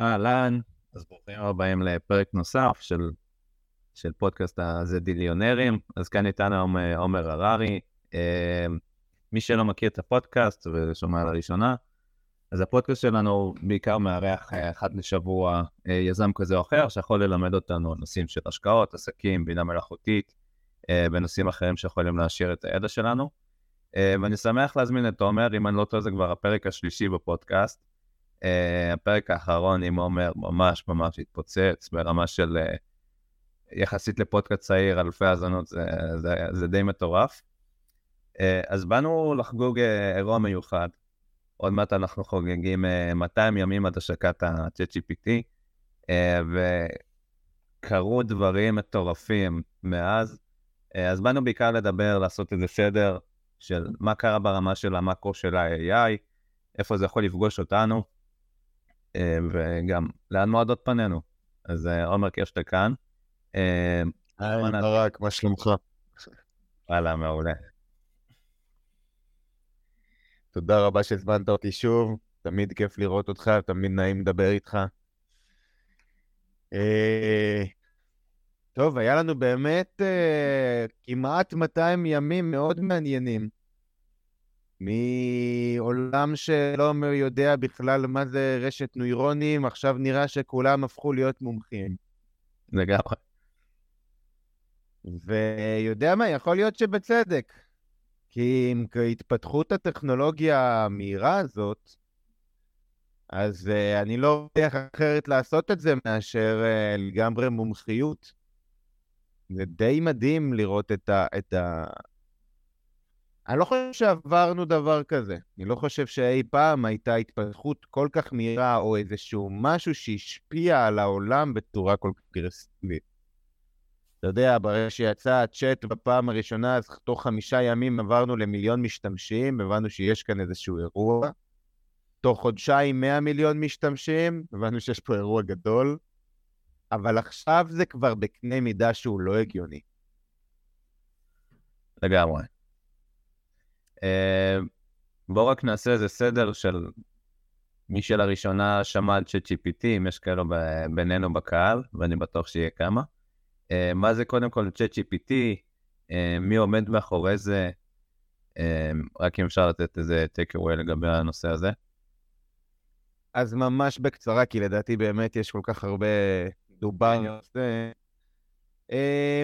אהלן, אז ברוכים הבאים לפרק נוסף של, של פודקאסט הזדיליונרים. אז כאן איתנו אה, עומר הררי. אה, מי שלא מכיר את הפודקאסט ושומע לראשונה, אז הפודקאסט שלנו בעיקר מארח אה, אחת לשבוע יזם כזה או אחר שיכול ללמד אותנו נושאים של השקעות, עסקים, בינה מלאכותית ונושאים אחרים שיכולים להשאיר את הידע שלנו. ואני שמח להזמין את עומר, אם אני לא טועה זה כבר הפרק השלישי בפודקאסט. Uh, הפרק האחרון עם עומר ממש ממש התפוצץ ברמה של uh, יחסית לפודקאסט צעיר, אלפי האזנות, זה, זה, זה די מטורף. Uh, אז באנו לחגוג uh, אירוע מיוחד. עוד מעט אנחנו חוגגים uh, 200 ימים עד השקת ה-ChatGPT, וקרו דברים מטורפים מאז. Uh, אז באנו בעיקר לדבר, לעשות איזה סדר של מה קרה ברמה של המאקרו של ה-AI, איפה זה יכול לפגוש אותנו. אה, וגם לאן מועדות פנינו. אז אה, עומר, שאתה כאן. אה, היי, ברק, מה שלומך? וואלה, מעולה. תודה רבה שהזמנת אותי שוב, תמיד כיף לראות אותך, תמיד נעים לדבר איתך. טוב, היה לנו באמת כמעט 200 ימים מאוד מעניינים. מעולם שלא יודע בכלל מה זה רשת נוירונים, עכשיו נראה שכולם הפכו להיות מומחים. לגמרי. ויודע מה, יכול להיות שבצדק. כי עם התפתחות הטכנולוגיה המהירה הזאת, אז uh, אני לא יודע אחרת לעשות את זה מאשר uh, לגמרי מומחיות. זה די מדהים לראות את, ה, את, ה, אני לא חושב שעברנו דבר כזה. אני לא חושב שאי פעם הייתה התפתחות כל כך מהירה, או איזשהו משהו שהשפיע על העולם בצורה כל כך אגרסיבית. אתה יודע, ברגע שיצא הצ'אט בפעם הראשונה, אז תוך חמישה ימים עברנו למיליון משתמשים, הבנו שיש כאן איזשהו אירוע. תוך חודשיים 100 מיליון משתמשים, הבנו שיש פה אירוע גדול. אבל עכשיו זה כבר בקנה מידה שהוא לא הגיוני. לגמרי. אה, בואו רק נעשה איזה סדר של מי שלראשונה שמע על ChatGPT, אם יש כאלו בינינו בקהל, ואני בטוח שיהיה כמה. אה, מה זה קודם כל ChatGPT, אה, מי עומד מאחורי זה, רק אם אפשר לתת איזה take away לגבי הנושא הזה. אז ממש בקצרה, כי לדעתי באמת יש כל כך הרבה דובר.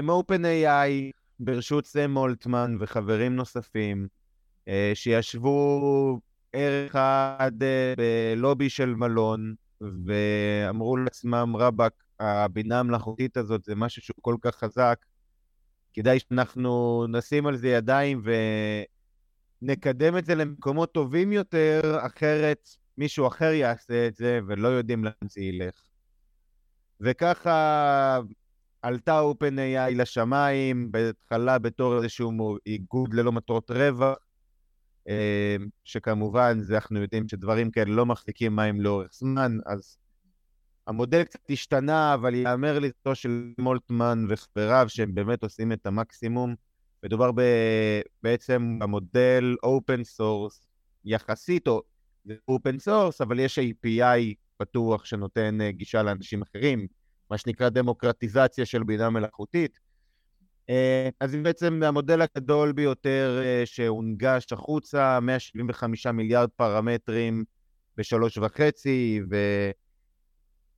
OpenAI, ברשות סם מולטמן וחברים נוספים, שישבו ערב אחד אה, בלובי של מלון, ואמרו לעצמם, רבאק, הבינה המלאכותית הזאת זה משהו שהוא כל כך חזק, כדאי שאנחנו נשים על זה ידיים ונקדם את זה למקומות טובים יותר, אחרת מישהו אחר יעשה את זה ולא יודעים לאן זה ילך. וככה עלתה OpenAI לשמיים, בהתחלה בתור איזשהו איגוד ללא מטרות רווח, אה, שכמובן, זה אנחנו יודעים שדברים כאלה לא מחזיקים מים לאורך זמן, אז המודל קצת השתנה, אבל ייאמר לזכותו של מולטמן וחבריו, שהם באמת עושים את המקסימום. מדובר ב... בעצם במודל open source יחסית, או open source, אבל יש API פתוח שנותן אה, גישה לאנשים אחרים, מה שנקרא דמוקרטיזציה של בינה מלאכותית. אה, אז בעצם המודל הגדול ביותר אה, שהונגש החוצה, 175 מיליארד פרמטרים בשלוש וחצי,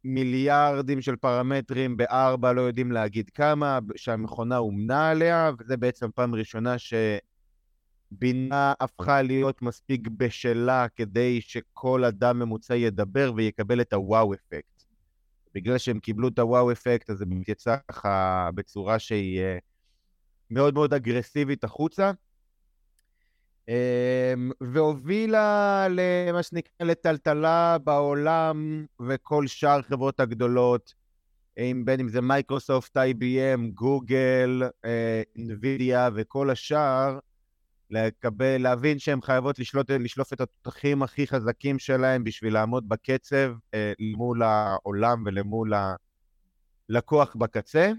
ומיליארדים של פרמטרים בארבע, לא יודעים להגיד כמה, שהמכונה אומנה עליה, וזה בעצם פעם ראשונה שבינה הפכה להיות מספיק בשלה כדי שכל אדם ממוצע ידבר ויקבל את ה wow effect. בגלל שהם קיבלו את הוואו אפקט, אז זה יצא ככה בצורה שהיא אה, מאוד מאוד אגרסיבית החוצה, אמ, והובילה למה שנקרא לטלטלה בעולם וכל שאר החברות הגדולות, בין אם זה מייקרוסופט, IBM, גוגל, NVIDIA וכל השאר, לקבל, להבין שהן חייבות לשלוט, לשלוף את התותחים הכי חזקים שלהם בשביל לעמוד בקצב אה, מול העולם ולמול הלקוח בקצה.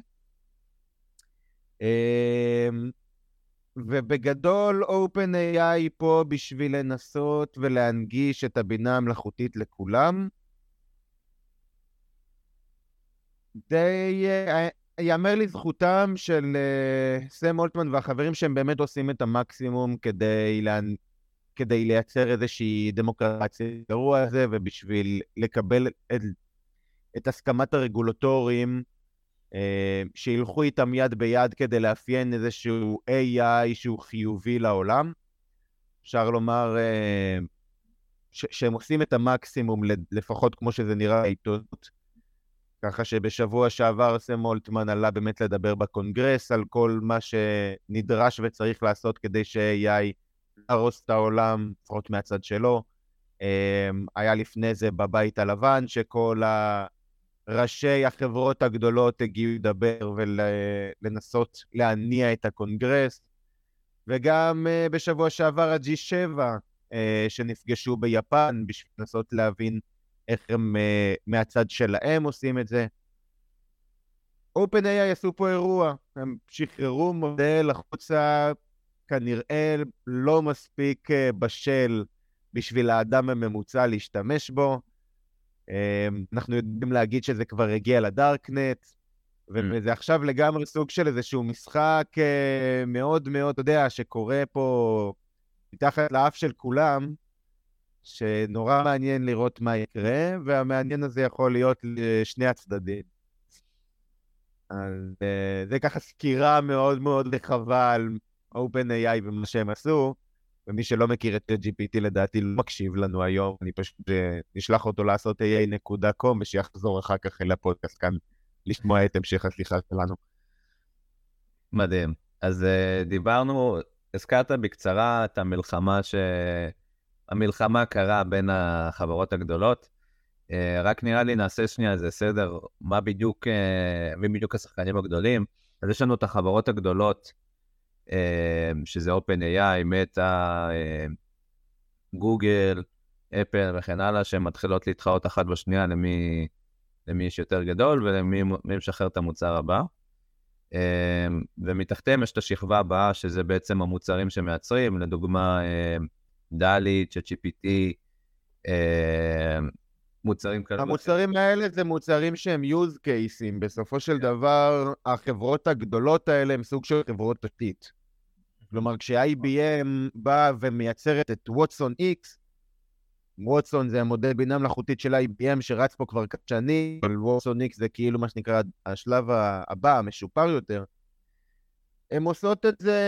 אמ, ובגדול OpenAI פה בשביל לנסות ולהנגיש את הבינה המלאכותית לכולם. די... ייאמר לזכותם של uh, סם אולטמן והחברים שהם באמת עושים את המקסימום כדי, לה... כדי לייצר איזושהי דמוקרטיה לאירוע הזה, ובשביל לקבל את, את הסכמת הרגולטורים שילכו איתם יד ביד כדי לאפיין איזשהו AI שהוא חיובי לעולם. אפשר לומר uh, ש- שהם עושים את המקסימום, לפחות כמו שזה נראה בעיתונות. ככה שבשבוע שעבר סם מולטמן עלה באמת לדבר בקונגרס על כל מה שנדרש וצריך לעשות כדי ש-AI להרוס את העולם, לפחות מהצד שלו. אמ, היה לפני זה בבית הלבן, שכל ראשי החברות הגדולות הגיעו לדבר ולנסות להניע את הקונגרס. וגם אה, בשבוע שעבר ה-G7, אה, שנפגשו ביפן בשביל לנסות להבין איך הם uh, מהצד שלהם עושים את זה. OpenAI עשו פה אירוע, הם שחררו מודל החוצה כנראה לא מספיק בשל בשביל האדם הממוצע להשתמש בו. Uh, אנחנו יודעים להגיד שזה כבר הגיע לדארקנט, mm. וזה עכשיו לגמרי סוג של איזשהו משחק uh, מאוד מאוד, אתה יודע, שקורה פה מתחת לאף של כולם, שנורא מעניין לראות מה יקרה, והמעניין הזה יכול להיות לשני הצדדים. אז אה, זה ככה סקירה מאוד מאוד רחבה על OpenAI ומה שהם עשו, ומי שלא מכיר את GPT לדעתי לא מקשיב לנו היום, אני פשוט אה, נשלח אותו לעשות aa.com ושיחזור אחר כך אל הפודקאסט כאן לשמוע את המשך השיחה שלנו. מדהים. אז אה, דיברנו, הזכרת בקצרה את המלחמה ש... המלחמה קרה בין החברות הגדולות. אה, רק נראה לי נעשה שנייה איזה סדר, מה בדיוק, אה, מי בדיוק השחקנים הגדולים. אז יש לנו את החברות הגדולות, אה, שזה OpenAI, מטא, גוגל, אפל וכן הלאה, שהן מתחילות להתחרות אחת בשנייה למי, למי יש יותר גדול ולמי משחרר את המוצר הבא. ומתחתיהם יש את השכבה הבאה, שזה בעצם המוצרים שמייצרים, לדוגמה, דלי, ChatGPT, מוצרים כאלה. המוצרים האלה זה מוצרים שהם use cases, בסופו של דבר החברות הגדולות האלה הם סוג של חברות תשתית. כלומר, כש-IBM באה ומייצרת את ווטסון X, ווטסון זה המודל בינה מלאכותית של IBM שרץ פה כבר כמה שנים, אבל ווטסון X זה כאילו מה שנקרא השלב הבא, המשופר יותר. הן עושות את זה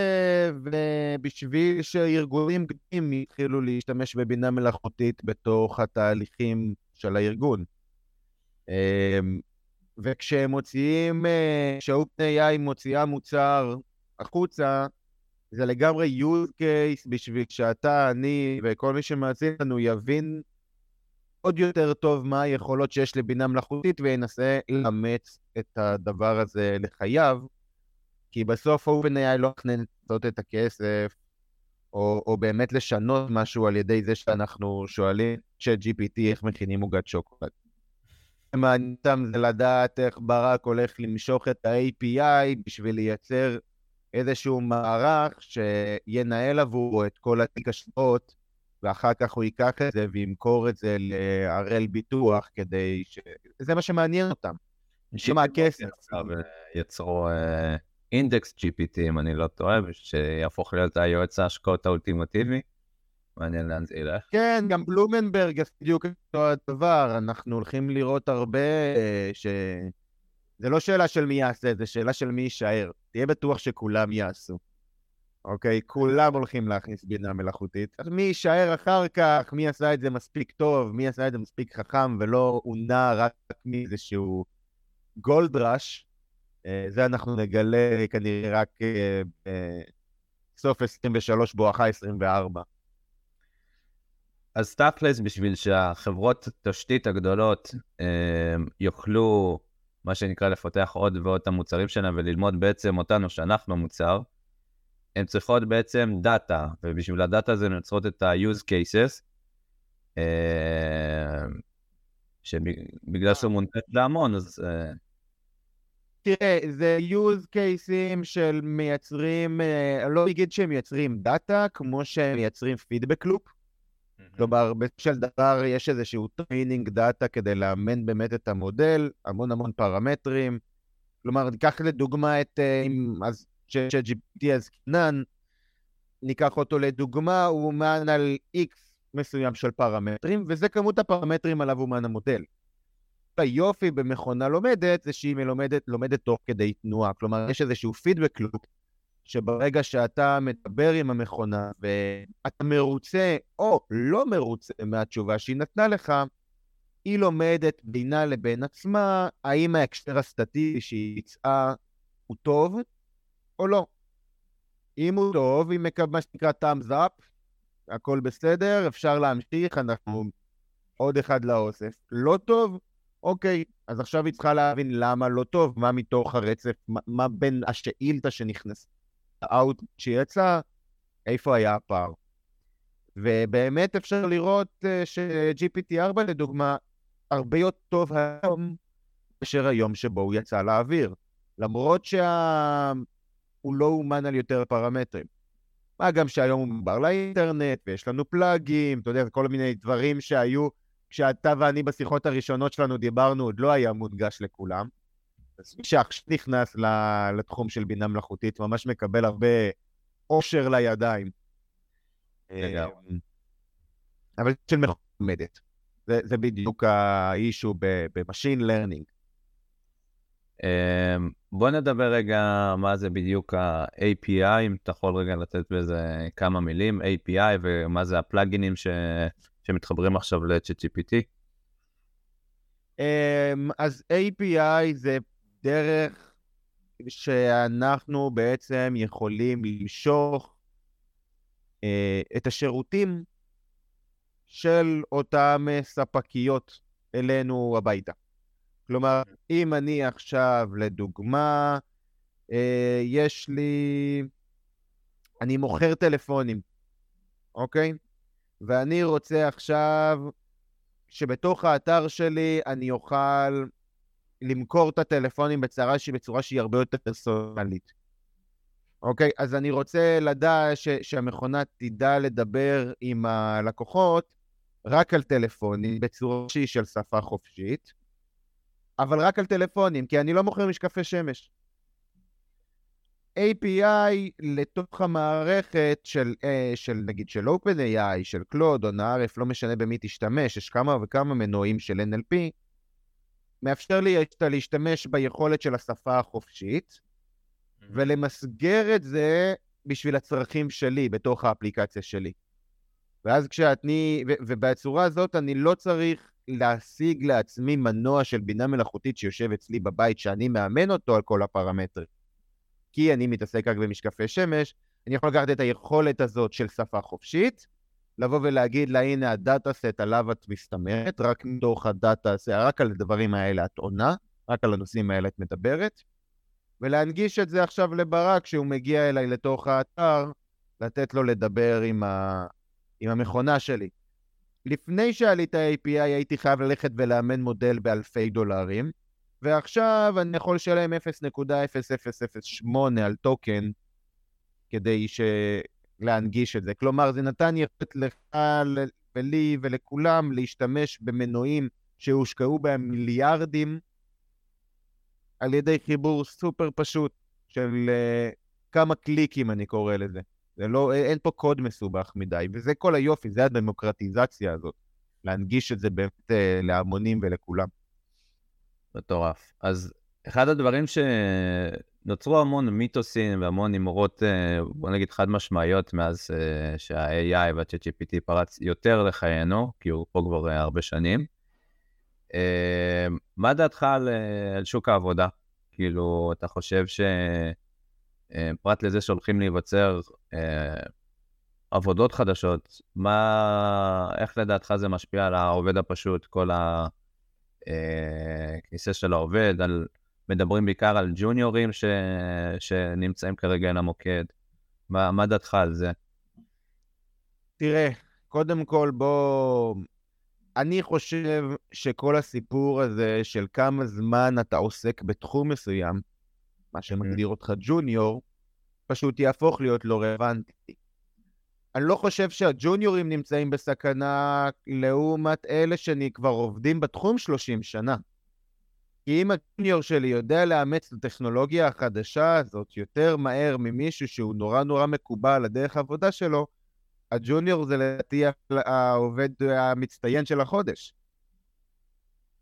בשביל שארגונים גדולים יתחילו להשתמש בבינה מלאכותית בתוך התהליכים של הארגון. אמ, וכשהם מוציאים, אה, כשה-OpenAI מוציאה מוצר החוצה, זה לגמרי use case בשביל שאתה, אני וכל מי שמאזין לנו יבין עוד יותר טוב מה היכולות שיש לבינה מלאכותית וינסה לאמץ את הדבר הזה לחייו. כי בסוף OpenAI לא מתכנן לעשות את הכסף, או, או באמת לשנות משהו על ידי זה שאנחנו שואלים צ'אט GPT איך מכינים עוגת שוקולד. מעניין אותם זה לדעת איך ברק הולך למשוך את ה-API בשביל לייצר איזשהו מערך שינהל עבורו את כל התיק השעות, ואחר כך הוא ייקח את זה וימכור את זה להראל ביטוח כדי ש... זה מה שמעניין אותם. שם הכסף. יצרו אינדקס GPT, אם אני לא טועה, שיהפוך להיות היועץ ההשקעות האולטימטיבי. מעניין לאן זה ילך. כן, גם בלומנברג עשה בדיוק אותו הדבר. אנחנו הולכים לראות הרבה אה, ש... זה לא שאלה של מי יעשה, זה שאלה של מי יישאר. תהיה בטוח שכולם יעשו. אוקיי? כולם הולכים להכניס בינה מלאכותית. אז מי יישאר אחר כך, מי עשה את זה מספיק טוב, מי עשה את זה מספיק חכם, ולא הונע רק מאיזשהו גולד ראש, אה, זה אנחנו נגלה כנראה רק בסוף אה, 23 בואכה 24. אז תכלס, בשביל שהחברות תשתית הגדולות אה, יוכלו, מה שנקרא, לפתח עוד ועוד את המוצרים שלהם וללמוד בעצם אותנו שאנחנו מוצר, הן צריכות בעצם דאטה, ובשביל הדאטה הזה הן יוצרות את ה-use cases, שבגלל שהוא מוטט להמון, אז תראה, זה use cases של מייצרים, אה, לא אגיד שהם מייצרים data, כמו שהם מייצרים feedback loop. כלומר, בסופו של דבר יש איזשהו training data כדי לאמן באמת את המודל, המון המון פרמטרים. כלומר, ניקח לדוגמה את, אה, אז ChatGPT as can, ניקח אותו לדוגמה, הוא אומן על X מסוים של פרמטרים, וזה כמות הפרמטרים עליו אומן המודל. היופי במכונה לומדת זה שהיא מלומדת, לומדת תוך כדי תנועה, כלומר יש איזשהו פידבק לופ שברגע שאתה מדבר עם המכונה ואתה מרוצה או לא מרוצה מהתשובה שהיא נתנה לך, היא לומדת בינה לבין עצמה האם ההקשר הסטטיסטי שהיא ביצעה הוא טוב או לא. אם הוא טוב, היא מקבלת מה שנקרא thumbs up, הכל בסדר, אפשר להמשיך, אנחנו עוד אחד לאוסף. לא טוב, אוקיי, אז עכשיו היא צריכה להבין למה לא טוב, מה מתוך הרצף, מה, מה בין השאילתה שנכנסת האאוט שיצא, איפה היה הפער. ובאמת אפשר לראות אה, ש-GPT-4 לדוגמה, הרבה יותר טוב היום מאשר היום שבו הוא יצא לאוויר. למרות שהוא שה... לא אומן על יותר פרמטרים. מה גם שהיום הוא מחובר לאינטרנט, ויש לנו plugים, אתה יודע, כל מיני דברים שהיו, כשאתה ואני בשיחות הראשונות שלנו דיברנו, עוד לא היה מונגש לכולם. אז מי שעכשיו נכנס לתחום של בינה מלאכותית ממש מקבל הרבה עושר לידיים. אמ, אבל של מכומדת. זה, זה בדיוק ה issue ב machine learning. אמ, בוא נדבר רגע מה זה בדיוק ה-API, אם אתה יכול רגע לתת בזה כמה מילים, API ומה זה הפלאגינים ש... שמתחברים עכשיו ל-ChatGPT. אמ, אז API זה דרך שאנחנו בעצם יכולים למשוך אה, את השירותים של אותם ספקיות אלינו הביתה. כלומר, אם אני עכשיו, לדוגמה, אה, יש לי... אני מוכר טלפונים, אוקיי? ואני רוצה עכשיו שבתוך האתר שלי אני אוכל למכור את הטלפונים בצורה שהיא, בצורה שהיא הרבה יותר פרסונלית. אוקיי? אז אני רוצה לדעת שהמכונה תדע לדבר עם הלקוחות רק על טלפונים, בצורה שהיא של שפה חופשית, אבל רק על טלפונים, כי אני לא מוכר משקפי שמש. API לתוך המערכת של, אה, של נגיד של OpenAI, של קלוד או נערף, לא משנה במי תשתמש, יש כמה וכמה מנועים של NLP, מאפשר לי להשתמש ביכולת של השפה החופשית, mm-hmm. ולמסגר את זה בשביל הצרכים שלי בתוך האפליקציה שלי. ואז כשאני, ובצורה הזאת אני לא צריך להשיג לעצמי מנוע של בינה מלאכותית שיושב אצלי בבית, שאני מאמן אותו על כל הפרמטרים. כי אני מתעסק רק במשקפי שמש, אני יכול לקחת את היכולת הזאת של שפה חופשית, לבוא ולהגיד לה, הנה הדאטה סט עליו את מסתמרת, רק מתוך הדאטה סט, רק על הדברים האלה את עונה, רק על הנושאים האלה את מדברת, ולהנגיש את זה עכשיו לברק, כשהוא מגיע אליי לתוך האתר, לתת לו לדבר עם, ה... עם המכונה שלי. לפני שהיה לי את ה-API הייתי חייב ללכת ולאמן מודל באלפי דולרים, ועכשיו אני יכול לשלם 0.0008 על טוקן כדי ש... להנגיש את זה. כלומר, זה נתן יכולת לך ולי ולכולם להשתמש במנועים שהושקעו בהם מיליארדים על ידי חיבור סופר פשוט של uh, כמה קליקים, אני קורא לזה. זה לא, אין פה קוד מסובך מדי, וזה כל היופי, זה הדמוקרטיזציה הזאת, להנגיש את זה באמת uh, להמונים ולכולם. מטורף. אז אחד הדברים שנוצרו המון מיתוסים והמון אמרות, אה, בוא נגיד חד משמעיות, מאז אה, שה-AI וה-ChatGPT פרץ יותר לחיינו, כי הוא פה כבר אה, הרבה שנים. מה דעתך על, על שוק העבודה? כאילו, אתה חושב שפרט לזה שהולכים להיווצר עבודות חדשות, מה, איך לדעתך זה משפיע על העובד הפשוט, כל הכניסה של העובד, על מדברים בעיקר על ג'וניורים ש... שנמצאים כרגע על המוקד. מה, מה דעתך על זה? תראה, קודם כל בוא... אני חושב שכל הסיפור הזה של כמה זמן אתה עוסק בתחום מסוים, מה שמגדיר אותך ג'וניור, פשוט יהפוך להיות לא רלוונטי. אני לא חושב שהג'וניורים נמצאים בסכנה לעומת אלה שכבר עובדים בתחום 30 שנה. כי אם הג'וניור שלי יודע לאמץ את הטכנולוגיה החדשה הזאת יותר מהר ממישהו שהוא נורא נורא מקובל לדרך העבודה שלו, הג'וניור זה לדעתי העובד המצטיין של החודש.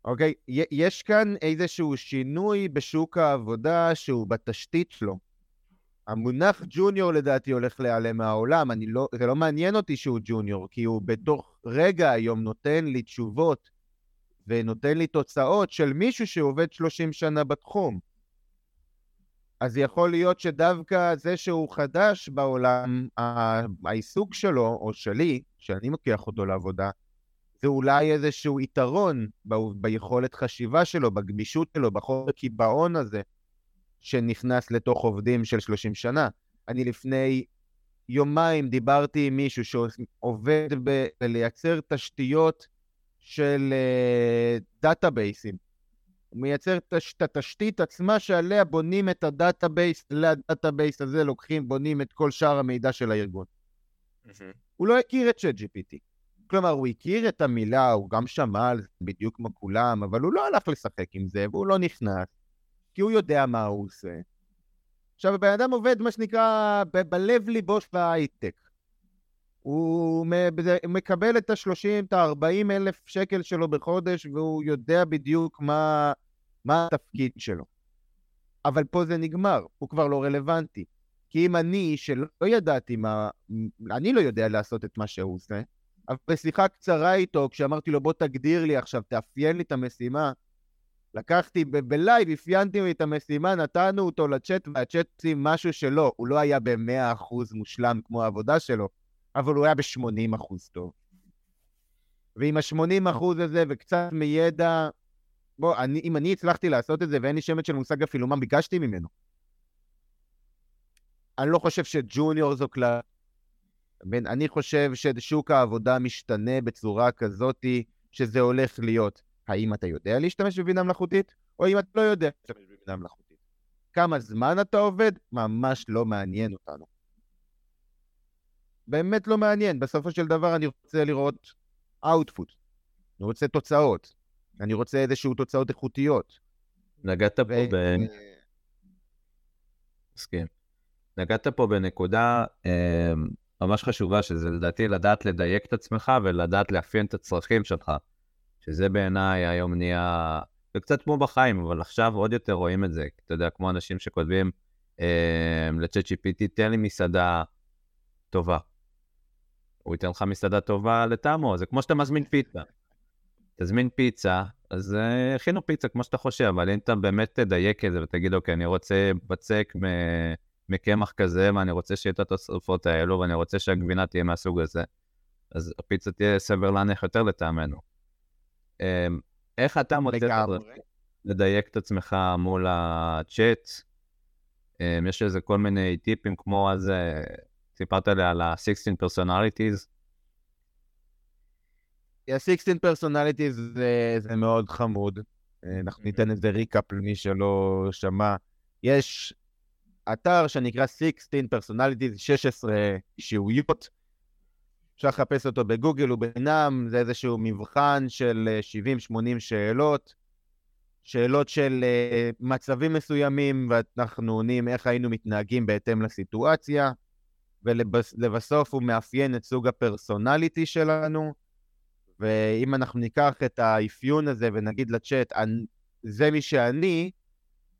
אוקיי? יש כאן איזשהו שינוי בשוק העבודה שהוא בתשתית שלו. המונח ג'וניור לדעתי הולך להיעלם מהעולם, לא, זה לא מעניין אותי שהוא ג'וניור, כי הוא בתוך רגע היום נותן לי תשובות ונותן לי תוצאות של מישהו שעובד 30 שנה בתחום. אז יכול להיות שדווקא זה שהוא חדש בעולם, העיסוק שלו, או שלי, שאני לוקח אותו לעבודה, זה אולי איזשהו יתרון ב- ביכולת חשיבה שלו, בגמישות שלו, בחוסר הקיבעון הזה שנכנס לתוך עובדים של 30 שנה. אני לפני יומיים דיברתי עם מישהו שעובד בלייצר תשתיות של databaseים. Uh, הוא מייצר את התשתית עצמה שעליה בונים את ה database, ל database הזה לוקחים, בונים את כל שאר המידע של הארגון. הוא לא הכיר את ChatGPT. כלומר, הוא הכיר את המילה, הוא גם שמע על זה בדיוק כמו כולם, אבל הוא לא הלך לשחק עם זה, והוא לא נכנס, כי הוא יודע מה הוא עושה. עכשיו, הבן אדם עובד, מה שנקרא, בלב ליבו של ההייטק. הוא מקבל את ה-30, את ה-40 אלף שקל שלו בחודש, והוא יודע בדיוק מה, מה התפקיד שלו. אבל פה זה נגמר, הוא כבר לא רלוונטי. כי אם אני, שלא ידעתי מה, אני לא יודע לעשות את מה שהוא עושה, אבל בשיחה קצרה איתו, כשאמרתי לו, בוא תגדיר לי עכשיו, תאפיין לי את המשימה, לקחתי בלייב, אפיינתי לי את המשימה, נתנו אותו לצ'אט, והצ'אט עושים משהו שלא, הוא לא היה ב-100% מושלם כמו העבודה שלו, אבל הוא היה ב-80% טוב. ועם ה-80% הזה וקצת מידע, בוא, אני, אם אני הצלחתי לעשות את זה ואין לי שמץ של מושג אפילו מה ביקשתי ממנו, אני לא חושב שג'וניור זו כלל אני חושב ששוק העבודה משתנה בצורה כזאתי שזה הולך להיות. האם אתה יודע להשתמש בבינה מלאכותית, או אם אתה לא יודע להשתמש בבינה מלאכותית. כמה זמן אתה עובד, ממש לא מעניין אותנו. באמת לא מעניין. בסופו של דבר אני רוצה לראות output. אני רוצה תוצאות. אני רוצה איזשהו תוצאות איכותיות. נגעת פה ו... ב... מסכים. נגעת פה בנקודה אה, ממש חשובה, שזה לדעתי לדעת לדייק את עצמך ולדעת לאפיין את הצרכים שלך, שזה בעיניי היום נהיה, זה קצת כמו בחיים, אבל עכשיו עוד יותר רואים את זה. אתה יודע, כמו אנשים שכותבים אה, לצ'אט GPT, תן לי מסעדה טובה. הוא ייתן לך מסעדה טובה לטעמו, זה כמו שאתה מזמין פיצה. תזמין פיצה, אז uh, הכינו פיצה כמו שאתה חושב, אבל אם אתה באמת תדייק את זה ותגיד, אוקיי, אני רוצה בצק. מקמח כזה, ואני רוצה שיהיה את התוספות האלו, ואני רוצה שהגבינה תהיה מהסוג הזה, אז הפיצה תהיה סבר להניח יותר לטעמנו. Um, איך אתה מוצא לדייק את עצמך מול הצ'אט? Um, יש איזה כל מיני טיפים כמו אז סיפרת לי על ה-16 personalities. ה-16 personalities זה, זה מאוד חמוד. אה, אנחנו ניתן איזה ריקאפ למי שלא שמע. יש אתר שנקרא 16 personalities, 16 אישיויות. אפשר לחפש אותו בגוגל, הוא בחינם, זה איזשהו מבחן של 70-80 אה, שאלות. שאלות של uh, מצבים מסוימים, ואנחנו עונים איך היינו מתנהגים בהתאם לסיטואציה. ולבסוף הוא מאפיין את סוג הפרסונליטי שלנו, ואם אנחנו ניקח את האפיון הזה ונגיד לצ'אט, זה מי שאני,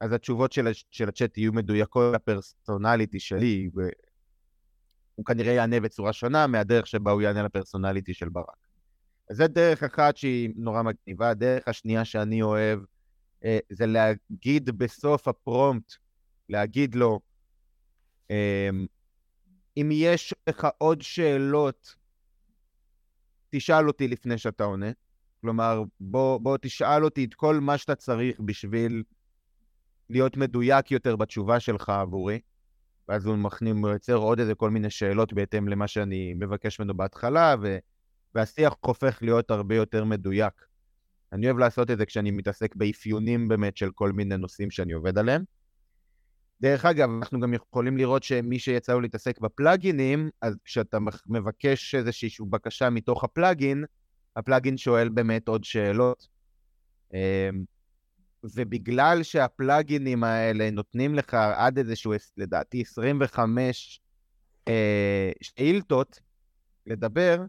אז התשובות של, של הצ'אט יהיו מדויקות לפרסונליטי שלי, והוא כנראה יענה בצורה שונה מהדרך שבה הוא יענה לפרסונליטי של ברק. אז זה דרך אחת שהיא נורא מגניבה. הדרך השנייה שאני אוהב אה, זה להגיד בסוף הפרומפט, להגיד לו, אה, אם יש לך עוד שאלות, תשאל אותי לפני שאתה עונה. כלומר, בוא, בוא תשאל אותי את כל מה שאתה צריך בשביל להיות מדויק יותר בתשובה שלך עבורי. ואז הוא מכנים, הוא יוצר עוד איזה כל מיני שאלות בהתאם למה שאני מבקש ממנו בהתחלה, ו... והשיח הופך להיות הרבה יותר מדויק. אני אוהב לעשות את זה כשאני מתעסק באפיונים באמת של כל מיני נושאים שאני עובד עליהם. דרך אגב, אנחנו גם יכולים לראות שמי שיצא לו להתעסק בפלאגינים, אז כשאתה מבקש איזושהי בקשה מתוך הפלאגין, הפלאגין שואל באמת עוד שאלות. אמ, ובגלל שהפלאגינים האלה נותנים לך עד איזשהו, לדעתי, 25 אה, שאילתות לדבר,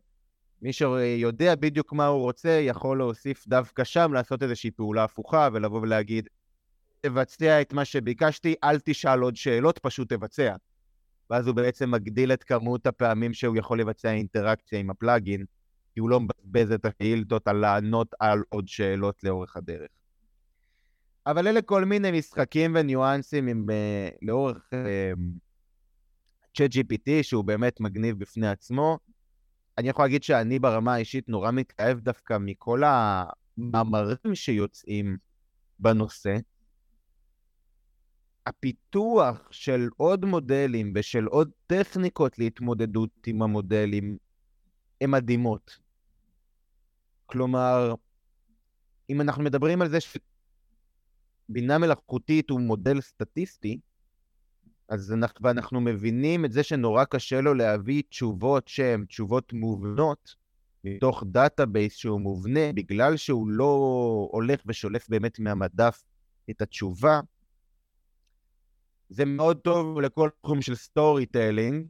מי שיודע בדיוק מה הוא רוצה, יכול להוסיף דווקא שם, לעשות איזושהי פעולה הפוכה ולבוא ולהגיד, תבצע את מה שביקשתי, אל תשאל עוד שאלות, פשוט תבצע. ואז הוא בעצם מגדיל את כמות הפעמים שהוא יכול לבצע אינטראקציה עם הפלאגין, כי הוא לא מבזבז את השאילתות על לענות על עוד שאלות לאורך הדרך. אבל אלה כל מיני משחקים וניואנסים עם, uh, לאורך צ'אט uh, GPT, שהוא באמת מגניב בפני עצמו. אני יכול להגיד שאני ברמה האישית נורא מתאהב דווקא מכל המאמרים שיוצאים בנושא. הפיתוח של עוד מודלים ושל עוד טכניקות להתמודדות עם המודלים הן מדהימות. כלומר, אם אנחנו מדברים על זה שבינה מלאכותית הוא מודל סטטיסטי, אז אנחנו, ואנחנו מבינים את זה שנורא קשה לו להביא תשובות שהן תשובות מובנות, מתוך database שהוא מובנה, בגלל שהוא לא הולך ושולף באמת מהמדף את התשובה, זה מאוד טוב לכל תחום של storytelling,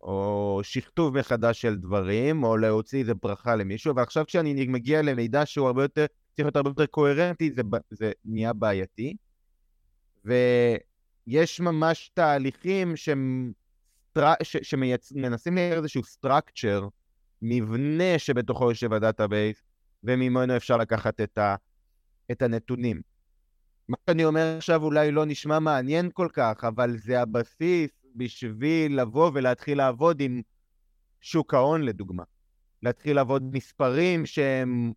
או שכתוב מחדש של דברים, או להוציא איזה ברכה למישהו, ועכשיו כשאני מגיע למידע שהוא הרבה יותר, צריך להיות הרבה יותר קוהרנטי, זה, זה נהיה בעייתי. ויש ממש תהליכים שמנסים לייצר איזשהו structure, מבנה שבתוכו יושב ה database, וממנו אפשר לקחת את, ה, את הנתונים. מה שאני אומר עכשיו אולי לא נשמע מעניין כל כך, אבל זה הבסיס בשביל לבוא ולהתחיל לעבוד עם שוק ההון, לדוגמה. להתחיל לעבוד מספרים שהם,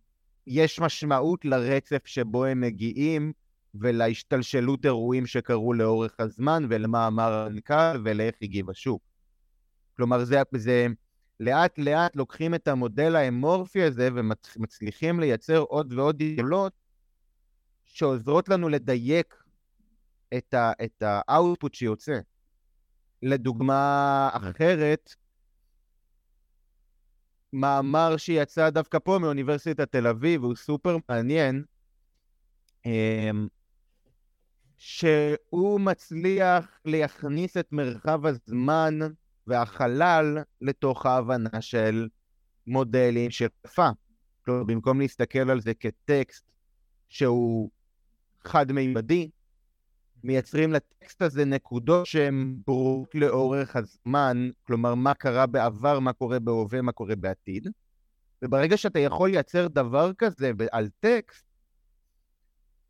יש משמעות לרצף שבו הם מגיעים ולהשתלשלות אירועים שקרו לאורך הזמן ולמה אמר המנכ"ל ולאיך הגיב השוק. כלומר, זה, זה לאט לאט לוקחים את המודל האמורפי הזה ומצליחים לייצר עוד ועוד יכולות שעוזרות לנו לדייק את, ה, את האאוטפוט שיוצא. לדוגמה אחרת, מאמר שיצא דווקא פה מאוניברסיטת תל אביב, הוא סופר מעניין, אמ, שהוא מצליח להכניס את מרחב הזמן והחלל לתוך ההבנה של מודלים של שפה. כלומר, במקום להסתכל על זה כטקסט שהוא חד-מימדי, מייצרים לטקסט הזה נקודות שהן ברורות לאורך הזמן, כלומר, מה קרה בעבר, מה קורה בהווה, מה קורה בעתיד. וברגע שאתה יכול לייצר דבר כזה על טקסט,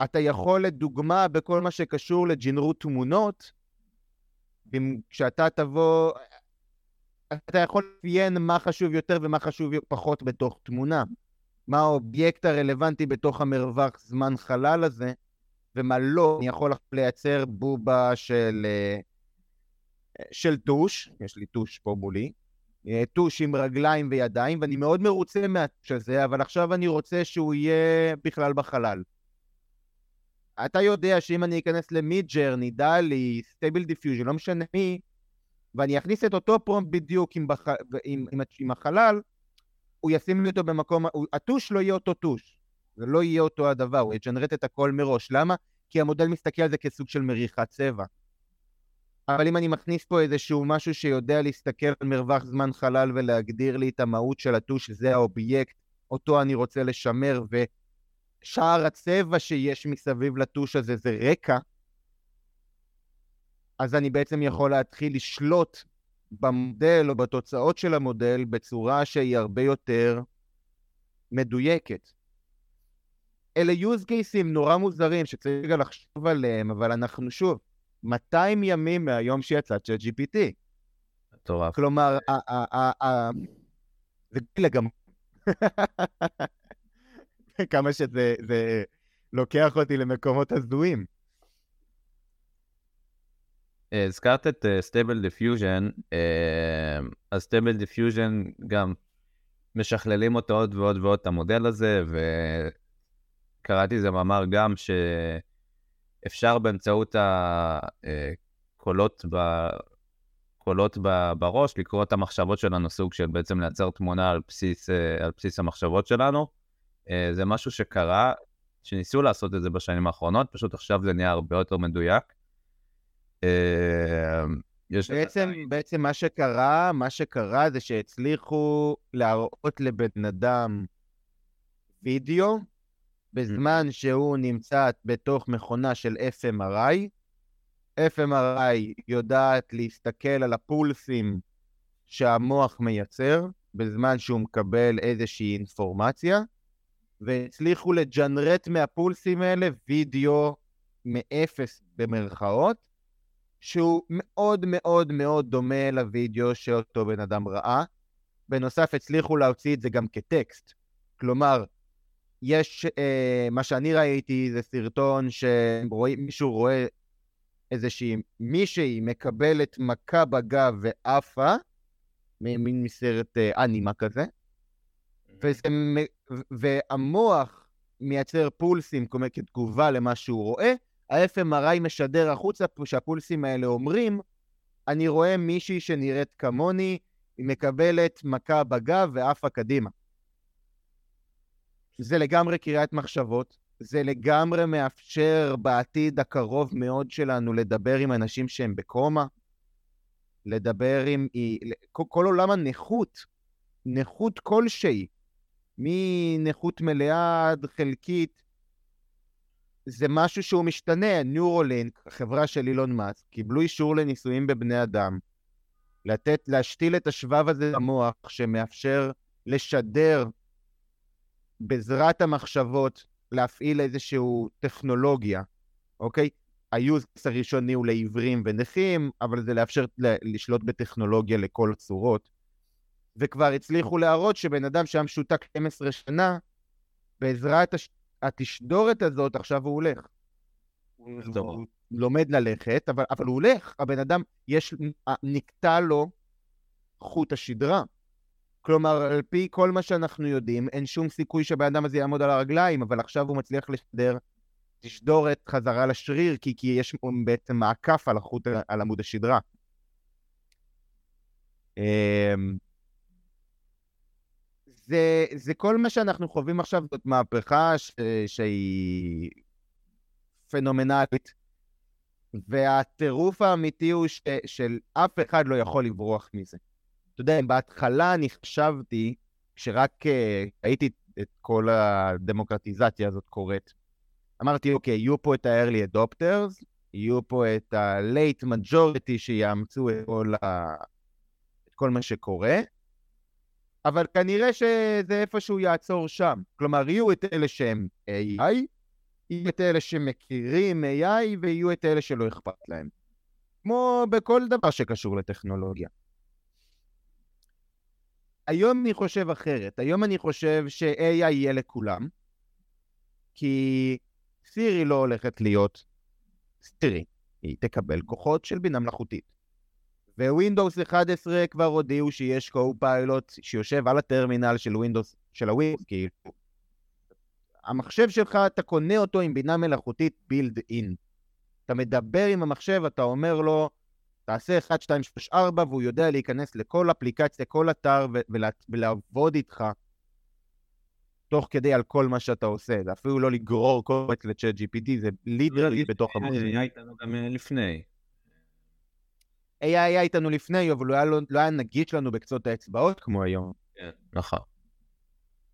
אתה יכול, לדוגמה, בכל מה שקשור לג'ינרות תמונות, כשאתה תבוא, אתה יכול לאפיין מה חשוב יותר ומה חשוב פחות בתוך תמונה. מה האובייקט הרלוונטי בתוך המרווח זמן חלל הזה, ומה לא. אני יכול לייצר בובה של, אה, של טוש, יש לי טוש פה מולי, אה, טוש עם רגליים וידיים, ואני מאוד מרוצה מהטוש הזה, אבל עכשיו אני רוצה שהוא יהיה בכלל בחלל. אתה יודע שאם אני אכנס ל Midjourney, DALL-E, Stable Diffusion, לא משנה מי, ואני אכניס את אותו prompt בדיוק עם, בח... עם, עם, עם החלל, הוא ישים לי אותו במקום, הטוש לא יהיה אותו טוש. זה לא יהיה אותו הדבר, הוא יgenerate את הכל מראש. למה? כי המודל מסתכל על זה כסוג של מריחת צבע. אבל אם אני מכניס פה איזשהו משהו שיודע להסתכל על מרווח זמן חלל ולהגדיר לי את המהות של הטוש, זה האובייקט, אותו אני רוצה לשמר, ושער הצבע שיש מסביב לטוש הזה זה רקע, אז אני בעצם יכול להתחיל לשלוט במודל או בתוצאות של המודל בצורה שהיא הרבה יותר מדויקת. אלה use cases נורא מוזרים שצריך רגע לחשוב עליהם, אבל אנחנו שוב, 200 ימים מהיום שיצא צ'אט GPT. מטורף. כלומר, זה גילה גם... כמה שזה לוקח אותי למקומות הזויים. הזכרת את Stable uh, Diffusion, uh, אז Stable Diffusion גם משכללים אותו עוד ועוד ועוד את המודל הזה, וקראתי איזה מאמר גם שאפשר באמצעות קולות, ב, קולות ב, בראש, לקרוא את המחשבות שלנו, סוג של בעצם לייצר תמונה על בסיס, אה, על בסיס המחשבות שלנו. אה, זה משהו שקרה, שניסו לעשות את זה בשנים האחרונות, פשוט עכשיו זה נהיה הרבה יותר מדויק. אה, יש בעצם, בעצם מה שקרה, מה שקרה זה שהצליחו להראות לבן אדם וידאו בזמן שהוא נמצא בתוך מכונה של FMRI. FMRI יודעת להסתכל על הפולסים שהמוח מייצר בזמן שהוא מקבל איזושהי אינפורמציה, והצליחו לג'נרט מהפולסים האלה וידאו מאפס במרכאות, שהוא מאוד מאוד מאוד דומה לוידאו שאותו בן אדם ראה. בנוסף, הצליחו להוציא את זה גם כטקסט. כלומר, יש, אה, מה שאני ראיתי זה סרטון שמישהו רואה איזושהי, מישהי מקבלת מכה בגב ועפה, מין מסרט אה, אנימה כזה, וזה, והמוח מייצר פולסים כתגובה למה שהוא רואה, ה-FMRI משדר החוצה שהפולסים האלה אומרים, אני רואה מישהי שנראית כמוני, היא מקבלת מכה בגב ועפה קדימה. זה לגמרי קריאת מחשבות, זה לגמרי מאפשר בעתיד הקרוב מאוד שלנו לדבר עם אנשים שהם בקומה, לדבר עם... כל, עולם הנכות, נכות כלשהי, מנכות מלאה עד חלקית, זה משהו שהוא משתנה. ניורולינק, החברה של אילון מאסק, קיבלו אישור לניסויים בבני אדם, לתת, להשתיל את השבב הזה למוח שמאפשר לשדר בעזרת המחשבות להפעיל איזושהי טכנולוגיה, אוקיי? היוז הראשוני הוא לעיוורים ונכים, אבל זה לאפשר לשלוט בטכנולוגיה לכל הצורות. וכבר הצליחו להראות שבן אדם שהיה משותק 12 שנה, בעזרת הש... התשדורת הזאת, עכשיו הוא הולך. הוא לומד ללכת, אבל, אבל הוא הולך. הבן אדם, יש, נקטע לו חוט השדרה. כלומר, על פי כל מה שאנחנו יודעים, אין שום סיכוי שהבן אדם הזה יעמוד על הרגליים, אבל עכשיו הוא מצליח לשדר תשדורת חזרה לשריר, כי, כי יש בעצם מעקף על החוט, על עמוד השדרה. אמ, זה, זה כל מה שאנחנו חווים עכשיו, זאת מהפכה ש, שהיא פנומנלית, והטירוף האמיתי הוא ש, של אף אחד לא יכול לברוח מזה. אתה יודע, בהתחלה אני חשבתי, כשרק uh, ראיתי את כל הדמוקרטיזציה הזאת קורית, אמרתי, אוקיי, יהיו פה את ה-early adopters, יהיו פה את ה-late majority שיאמצו את כל, ה... את כל מה שקורה, אבל כנראה שזה איפשהו יעצור שם. כלומר, יהיו את אלה שהם AI, יהיו את אלה שמכירים AI, ויהיו את אלה שלא אכפת להם. כמו בכל דבר שקשור לטכנולוגיה. היום אני חושב אחרת. היום אני חושב ש-AI יהיה לכולם, כי Siri לא הולכת להיות Siri, היא תקבל כוחות של בינה מלאכותית. Windows 11 כבר הודיעו שיש Copilot שיושב על הטרמינל של Windows, של ה Windows, כאילו. המחשב שלך, אתה קונה אותו עם בינה מלאכותית built in. אתה מדבר עם המחשב, אתה אומר לו, תעשה 1, 2, 3, 4, והוא יודע להיכנס לכל אפליקציה, כל אתר, ולה, ולעבוד איתך תוך כדי על כל מה שאתה עושה. זה אפילו לא לגרור קובץ לצ'אט GPT, זה ליטרלי בתוך המחשב. היה איתנו גם אה, לפני. AI היה איתנו לפני, אבל לא היה, לא היה נגיש לנו בקצות האצבעות כמו היום. כן, נכון.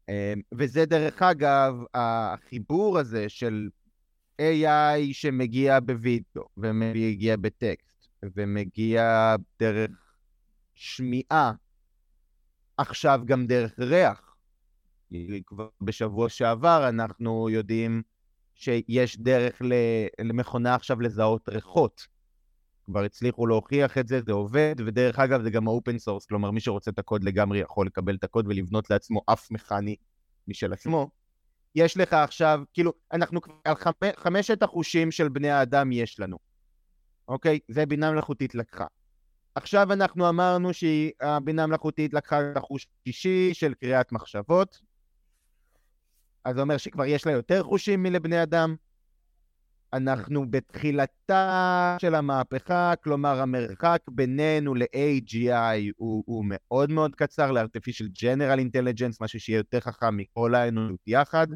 אמ, וזה דרך אגב, החיבור הזה של AI שמגיע בווידאו, ומגיע בטקסט, ומגיע דרך שמיעה, עכשיו גם דרך ריח. כבר בשבוע שעבר אנחנו יודעים שיש דרך למכונה עכשיו לזהות ריחות. כבר הצליחו להוכיח את זה, זה עובד, ודרך אגב זה גם ה open source, כלומר מי שרוצה את הקוד לגמרי יכול לקבל את הקוד ולבנות לעצמו אף מכני משל עצמו. יש לך עכשיו, כאילו, אנחנו כבר על חמ... חמשת החושים של בני האדם יש לנו, אוקיי? זה בינה מלאכותית לקחה. עכשיו אנחנו אמרנו שהבינה מלאכותית לקחה את החוש שישי של קריאת מחשבות, אז זה אומר שכבר יש לה יותר חושים מלבני אדם. אנחנו בתחילתה של המהפכה, כלומר המרחק בינינו ל-AGI הוא, הוא מאוד מאוד קצר, ל-artificial general intelligence, משהו שיהיה יותר חכם מכל האנושות יחד,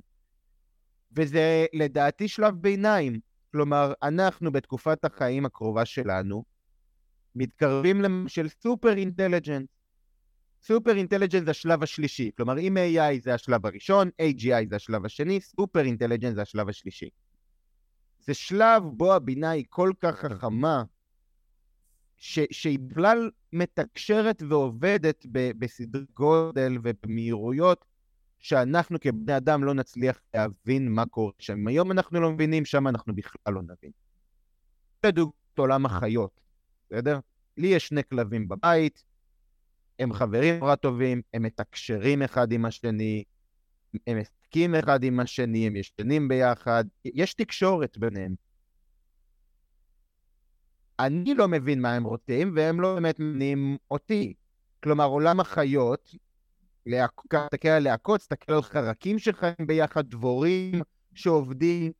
וזה לדעתי שלב ביניים. כלומר, אנחנו בתקופת החיים הקרובה שלנו מתקרבים של super intelligence. super intelligence זה השלב השלישי. כלומר, אם AI זה השלב הראשון, AGI זה השלב השני, super intelligence זה השלב השלישי. זה שלב בו הבינה היא כל כך חכמה, ש- שהיא בכלל מתקשרת ועובדת ב- בסדרי גודל ובמהירויות שאנחנו כבני אדם לא נצליח להבין מה קורה שם. היום אנחנו לא מבינים, שם אנחנו בכלל לא נבין. לדוגמת עולם החיות, בסדר? לי יש שני כלבים בבית, הם חברים נורא טובים, הם מתקשרים אחד עם השני, הם משחקים אחד עם השני, הם ישנים ביחד, יש תקשורת ביניהם. אני לא מבין מה הם רוצים, והם לא באמת מבינים אותי. כלומר, עולם החיות, תסתכל על להקות, תסתכל על חרקים שחיים ביחד, דבורים שעובדים,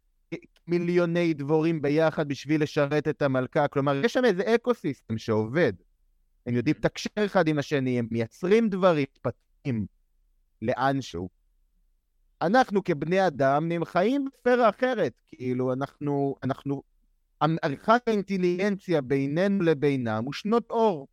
מיליוני דבורים ביחד בשביל לשרת את המלכה. כלומר, יש שם איזה אקו-סיסטם שעובד. הם יודעים לתקשר אחד עם השני, הם מייצרים דברים, פתקים, לאנשהו. אנחנו כבני אדם חיים בספירה אחרת, כאילו אנחנו, אנחנו, עריכת האינטליגנציה בינינו לבינם הוא שנות אור.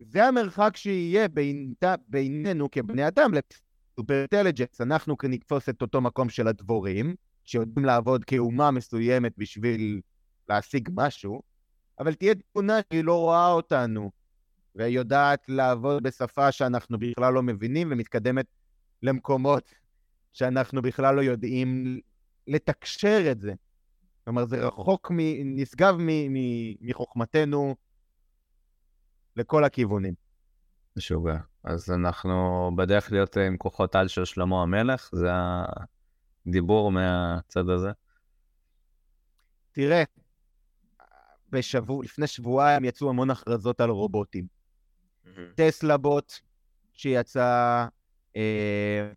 זה המרחק שיהיה בין, בינינו כבני אדם לסופר אינטליג'נס. אנחנו נתפוס את אותו מקום של הדבורים, שיודעים לעבוד כאומה מסוימת בשביל להשיג משהו, אבל תהיה תמונה שהיא לא רואה אותנו, ויודעת לעבוד בשפה שאנחנו בכלל לא מבינים, ומתקדמת למקומות שאנחנו בכלל לא יודעים לתקשר את זה. כלומר, זה רחוק, מ, נשגב מ, מ, מחוכמתנו לכל הכיוונים. משוגע. אז אנחנו בדרך להיות עם כוחות על של שלמה המלך, זה הדיבור מהצד הזה. תראה, בשבוע, לפני שבועיים יצאו המון הכרזות על רובוטים. טסלה בוט שיצא אה,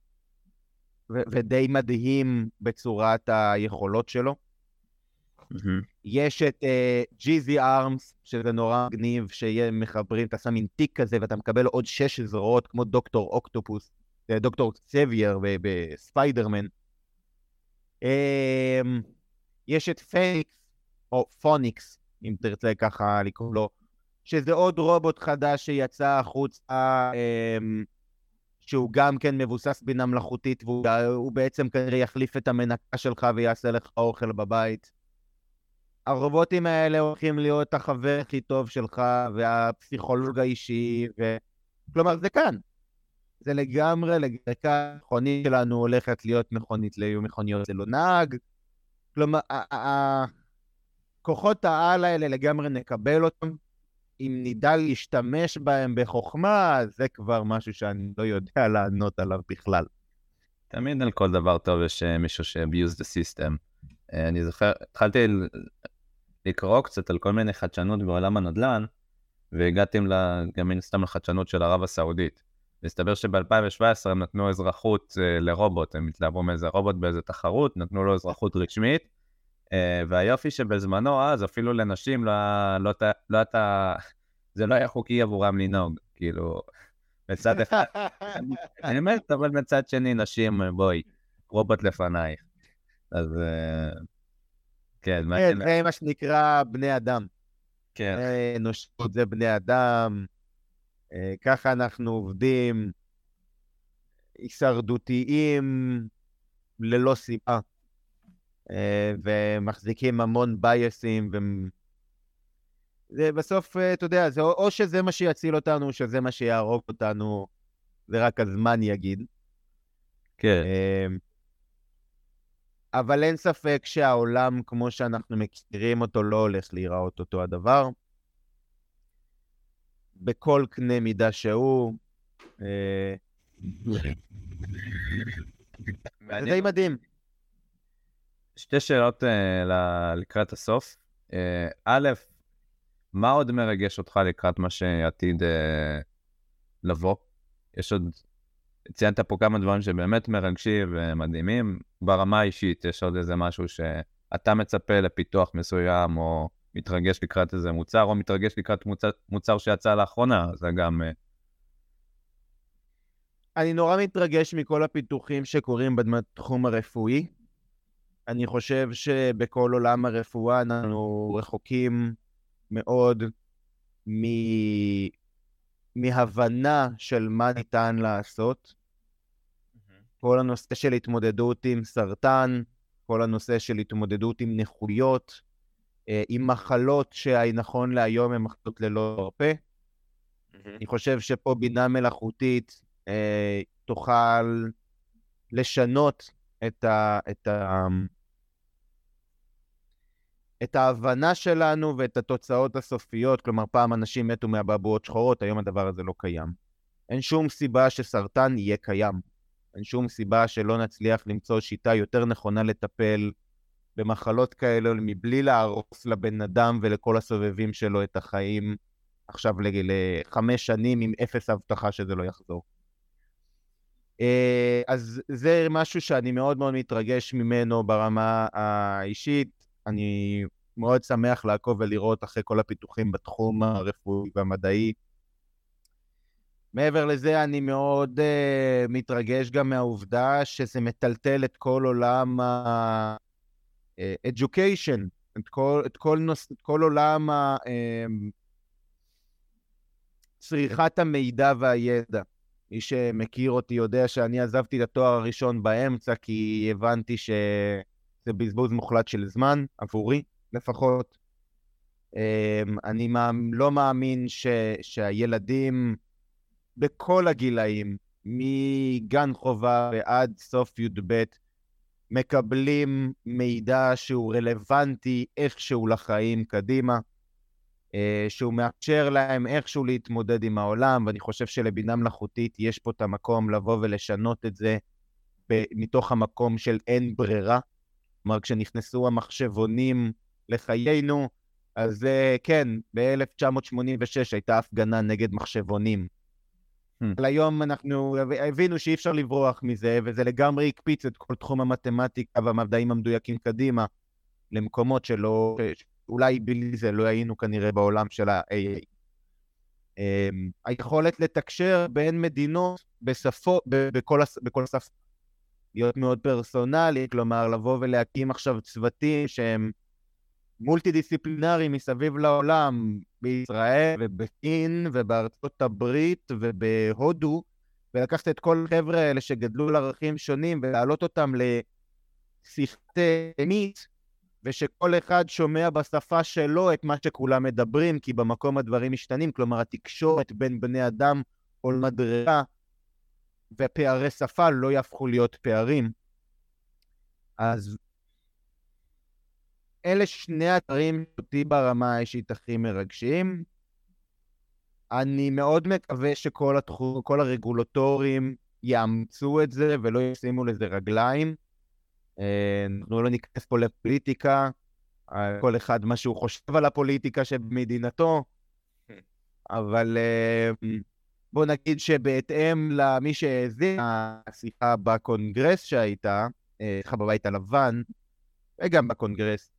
ו- ודי מדהים בצורת היכולות שלו. יש את ג'יזי uh, arms, שזה נורא מגניב, שיהיה מחברים, אתה שם מין תיק כזה ואתה מקבל עוד שש זרועות, כמו דוקטור אוקטופוס, דוקטור סבייר בספיידרמן. Uh, יש את פניקס, או פוניקס, אם תרצה ככה לקרוא לו, שזה עוד רובוט חדש שיצא החוצה, uh, שהוא גם כן מבוסס בינה מלאכותית, והוא בעצם כנראה יחליף את המנקה שלך ויעשה לך אוכל בבית. הרובוטים האלה הולכים להיות החבר הכי טוב שלך, והפסיכולוג האישי, ו... כלומר, זה כאן. זה לגמרי, לגמרי כאן, המכונית שלנו הולכת להיות מכונית ליום מכוניות ללא נהג. כלומר, כוחות העל האלה לגמרי נקבל אותם. אם נדע להשתמש בהם בחוכמה, זה כבר משהו שאני לא יודע לענות עליו בכלל. תמיד על כל דבר טוב יש אה, מישהו ש-abuse the system. אה, אני זוכר, התחלתי לקרוא קצת על כל מיני חדשנות בעולם הנדל"ן, והגעתם גם מן הסתם לחדשנות של ערב הסעודית. מסתבר שב-2017 הם נתנו אזרחות uh, לרובוט, הם התלהבו מאיזה רובוט באיזה תחרות, נתנו לו אזרחות רשמית, uh, והיופי שבזמנו אז אפילו לנשים לא, לא, לא, לא זה לא היה חוקי עבורם לנהוג, כאילו, מצד אחד, אני אומרת, אבל מצד שני, נשים, בואי, רובוט לפנייך. אז כן, כן, זה מה שנקרא בני אדם. כן. אנושות זה בני אדם, אה, ככה אנחנו עובדים, הישרדותיים ללא סיבה, אה, ומחזיקים המון בייסים, ובסוף, אה, אתה יודע, זה או שזה מה שיציל אותנו, או שזה מה שיהרוג אותנו, זה רק הזמן יגיד. כן. אבל אין ספק שהעולם כמו שאנחנו מכירים אותו לא הולך להיראות אותו הדבר. בכל קנה מידה שהוא. אה, זה די מדהים. שתי שאלות uh, לקראת הסוף. Uh, א', מה עוד מרגש אותך לקראת מה שעתיד לבוא? יש עוד ציינת פה כמה דברים שבאמת מרגשים ומדהימים. ברמה האישית, יש עוד איזה משהו שאתה מצפה לפיתוח מסוים, או מתרגש לקראת איזה מוצר, או מתרגש לקראת מוצר, מוצר שיצא לאחרונה, זה גם... אה, אני נורא מתרגש מכל הפיתוחים שקורים בתחום הרפואי. אני חושב שבכל עולם הרפואה אנחנו רחוקים מאוד מ... מהבנה של מה ניתן לעשות. כל הנושא של התמודדות עם סרטן, כל הנושא של התמודדות עם נכויות, אה, עם מחלות שנכון להיום הן מחלות ללא הרפא. אני חושב שפה בינה מלאכותית אה, תוכל לשנות את, ה, את, ה, את ההבנה שלנו ואת התוצאות הסופיות. כלומר, פעם אנשים מתו מאבעבועות שחורות, היום הדבר הזה לא קיים. אין שום סיבה שסרטן יהיה קיים. אין שום סיבה שלא נצליח למצוא שיטה יותר נכונה לטפל במחלות כאלה מבלי להרוס לבן אדם ולכל הסובבים שלו את החיים עכשיו לחמש שנים עם אפס הבטחה שזה לא יחזור. אה, אז זה משהו שאני מאוד מאוד מתרגש ממנו ברמה האישית. אני מאוד שמח לעקוב ולראות אחרי כל הפיתוחים בתחום הרפואי והמדעי. מעבר לזה, אני מאוד uh, מתרגש גם מהעובדה שזה מטלטל את כל עולם ה-education, uh, את כל, את כל, נוס, את כל עולם ה... Uh, צריכת המידע והידע. מי שמכיר אותי יודע שאני עזבתי את התואר הראשון באמצע, כי הבנתי שזה בזבוז מוחלט של זמן, עבורי לפחות. Um, אני לא מאמין ש, שהילדים... בכל הגילאים, מגן חובה ועד סוף י"ב, מקבלים מידע שהוא רלוונטי איכשהו לחיים קדימה, אה, שהוא מאפשר להם איכשהו להתמודד עם העולם, ואני חושב שלבינה מלאכותית יש פה את המקום לבוא ולשנות את זה מתוך המקום של אין ברירה. כלומר, כשנכנסו המחשבונים לחיינו, אז אה, כן, ב-1986 הייתה הפגנה נגד מחשבונים. Hmm. אבל היום אנחנו הבינו שאי אפשר לברוח מזה, וזה לגמרי הקפיץ את כל תחום המתמטיקה והמדעים המדויקים קדימה למקומות שלא, אולי בלי זה לא היינו כנראה בעולם של ה-AA. Um, היכולת לתקשר בין מדינות בשפות, בכל, בכל שפה. להיות מאוד פרסונלי, כלומר לבוא ולהקים עכשיו צוותים שהם מולטי דיסציפלינרי מסביב לעולם, בישראל ובסין ובארצות הברית ובהודו, ולקחת את כל החבר'ה האלה שגדלו לערכים שונים ולהעלות אותם לשיחת אמת, ושכל אחד שומע בשפה שלו את מה שכולם מדברים, כי במקום הדברים משתנים, כלומר התקשורת בין בני אדם או מדררה ופערי שפה לא יהפכו להיות פערים. אז אלה שני אתרים אותי ברמה האישית הכי מרגשים. אני מאוד מקווה שכל התחום, כל הרגולטורים יאמצו את זה ולא ישימו לזה רגליים. אה, אנחנו לא ניכנס פה לפוליטיקה, אה, כל אחד מה שהוא חושב על הפוליטיקה שבמדינתו, אבל אה, בוא נגיד שבהתאם למי שהאזין השיחה בקונגרס שהייתה, סליחה, בבית הלבן, וגם בקונגרס,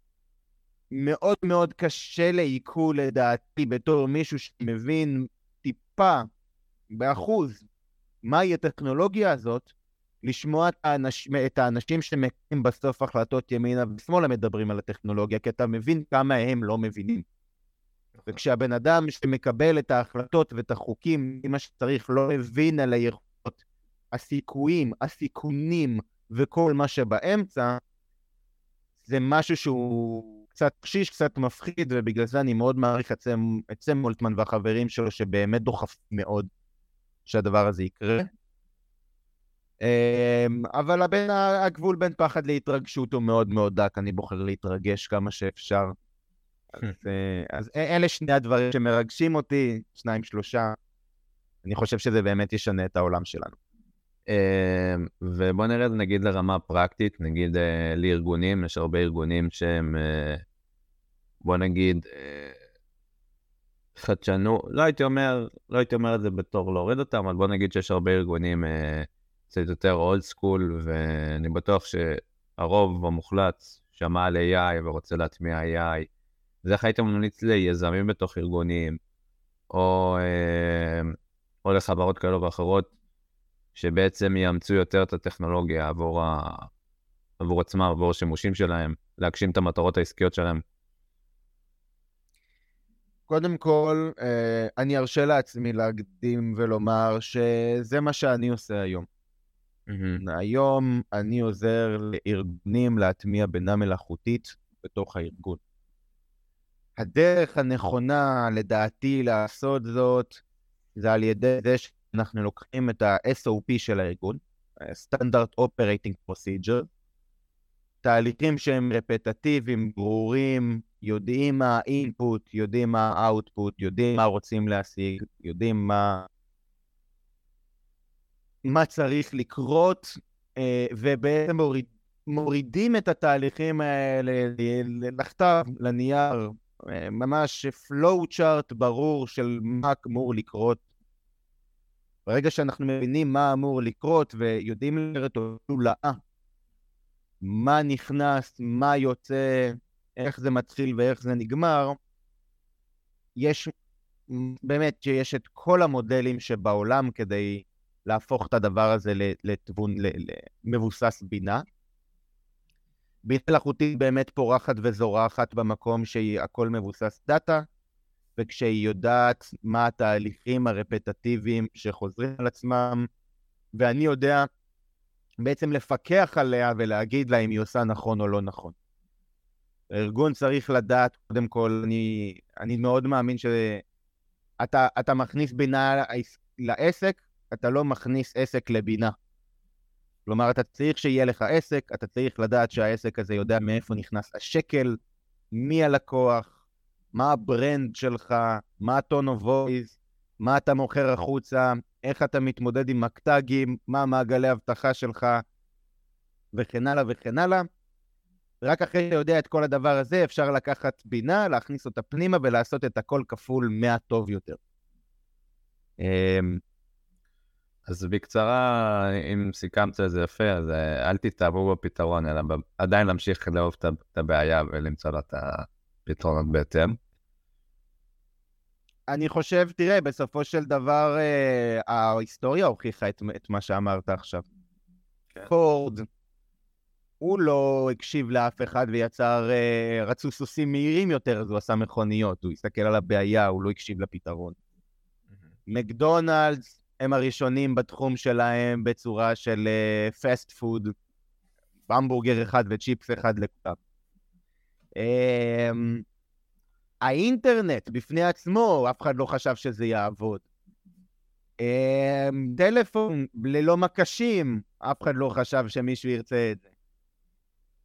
מאוד מאוד קשה לעיכול לדעתי בתור מישהו שמבין טיפה, באחוז, מהי הטכנולוגיה הזאת, לשמוע את, האנש, את האנשים שמקיים בסוף החלטות ימינה ושמאלה מדברים על הטכנולוגיה, כי אתה מבין כמה הם לא מבינים. וכשהבן אדם שמקבל את ההחלטות ואת החוקים, מה שצריך, לא מבין על היכולות, הסיכויים, הסיכונים וכל מה שבאמצע, זה משהו שהוא קצת קשיש, קצת מפחיד, ובגלל זה אני מאוד מעריך את סם, את סם מולטמן והחברים שלו, שבאמת דוחפים מאוד שהדבר הזה יקרה. אמ, אבל הבין, הגבול בין פחד להתרגשות הוא מאוד מאוד דק, אני בוחר להתרגש כמה שאפשר. אז, אה, אז אלה שני הדברים שמרגשים אותי, שניים, שלושה. אני חושב שזה באמת ישנה את העולם שלנו. אמ, ובוא נרד נגיד לרמה פרקטית, נגיד אה, לארגונים, יש הרבה ארגונים שהם אה, בוא נגיד, אה, חדשנות, לא הייתי אומר, לא הייתי אומר את זה בתור להוריד אותם, אבל בוא נגיד שיש הרבה ארגונים קצת יותר אולד סקול, ואני בטוח שהרוב המוחלט שמע על AI ורוצה להטמיע AI. אז איך היית ממליץ ליזמים בתוך ארגונים, או, או לחברות כאלו ואחרות, שבעצם יאמצו יותר את הטכנולוגיה עבור, ה... עבור עצמם, עבור השימושים שלהם, להגשים את המטרות העסקיות שלהם? קודם כל, אה, אני ארשה לעצמי להקדים ולומר שזה מה שאני עושה היום. Mm-hmm. היום אני עוזר לארגונים להטמיע בינה מלאכותית בתוך הארגון. הדרך הנכונה, לדעתי, לעשות זאת, זה על ידי זה שאנחנו לוקחים את ה-SOP של הארגון, Standard Operating Procedure, תהליכים שהם רפטטיביים, ברורים, יודעים מה האינפוט, יודעים מה האוטפוט, יודעים מה רוצים להשיג, יודעים מה, מה צריך לקרות, אה, ובעצם מוריד, מורידים את התהליכים האלה לכתב, לנייר, אה, ממש flow chart ברור של מה אמור לקרות. ברגע שאנחנו מבינים מה אמור לקרות ויודעים לרטולאה, מה נכנס, מה יוצא, איך זה מתחיל ואיך זה נגמר, יש באמת שיש את כל המודלים שבעולם כדי להפוך את הדבר הזה לתבון, למבוסס בינה. בינה מלאכותית באמת פורחת וזורחת במקום שהכל מבוסס דאטה, וכשהיא יודעת מה התהליכים הרפטטיביים שחוזרים על עצמם, ואני יודע בעצם לפקח עליה ולהגיד לה אם היא עושה נכון או לא נכון. הארגון צריך לדעת, קודם כל, אני, אני מאוד מאמין שאתה מכניס בינה לעסק, אתה לא מכניס עסק לבינה. כלומר, אתה צריך שיהיה לך עסק, אתה צריך לדעת שהעסק הזה יודע מאיפה נכנס השקל, מי הלקוח, מה ה brand שלך, מה ה tone of voice, מה אתה מוכר החוצה, איך אתה מתמודד עם מקטרגים, מה מעגלי האבטחה שלך, וכן הלאה וכן הלאה. רק אחרי שאתה יודע את כל הדבר הזה, אפשר לקחת בינה, להכניס אותה פנימה ולעשות את הכל כפול מהטוב יותר. אמ, אז בקצרה, אם סיכמת את זה יפה, אז אה, אל תתאהבו בפתרון, אלא עדיין להמשיך לאהוב את הבעיה ולמצוא לה את הפתרונות בהתאם. אני חושב, תראה, בסופו של דבר אה, ההיסטוריה הוכיחה את, את מה שאמרת עכשיו. כן. פורד, הוא לא הקשיב לאף אחד ויצר, אה, רצו סוסים מהירים יותר, אז הוא עשה מכוניות, הוא הסתכל על הבעיה, הוא לא הקשיב לפתרון. מקדונלדס הם הראשונים בתחום שלהם בצורה של פסט uh, פוד, המבורגר אחד וצ'יפס אחד לכולם. Um, האינטרנט בפני עצמו, אף אחד לא חשב שזה יעבוד. Um, טלפון ללא מקשים, אף אחד לא חשב שמישהו ירצה את זה.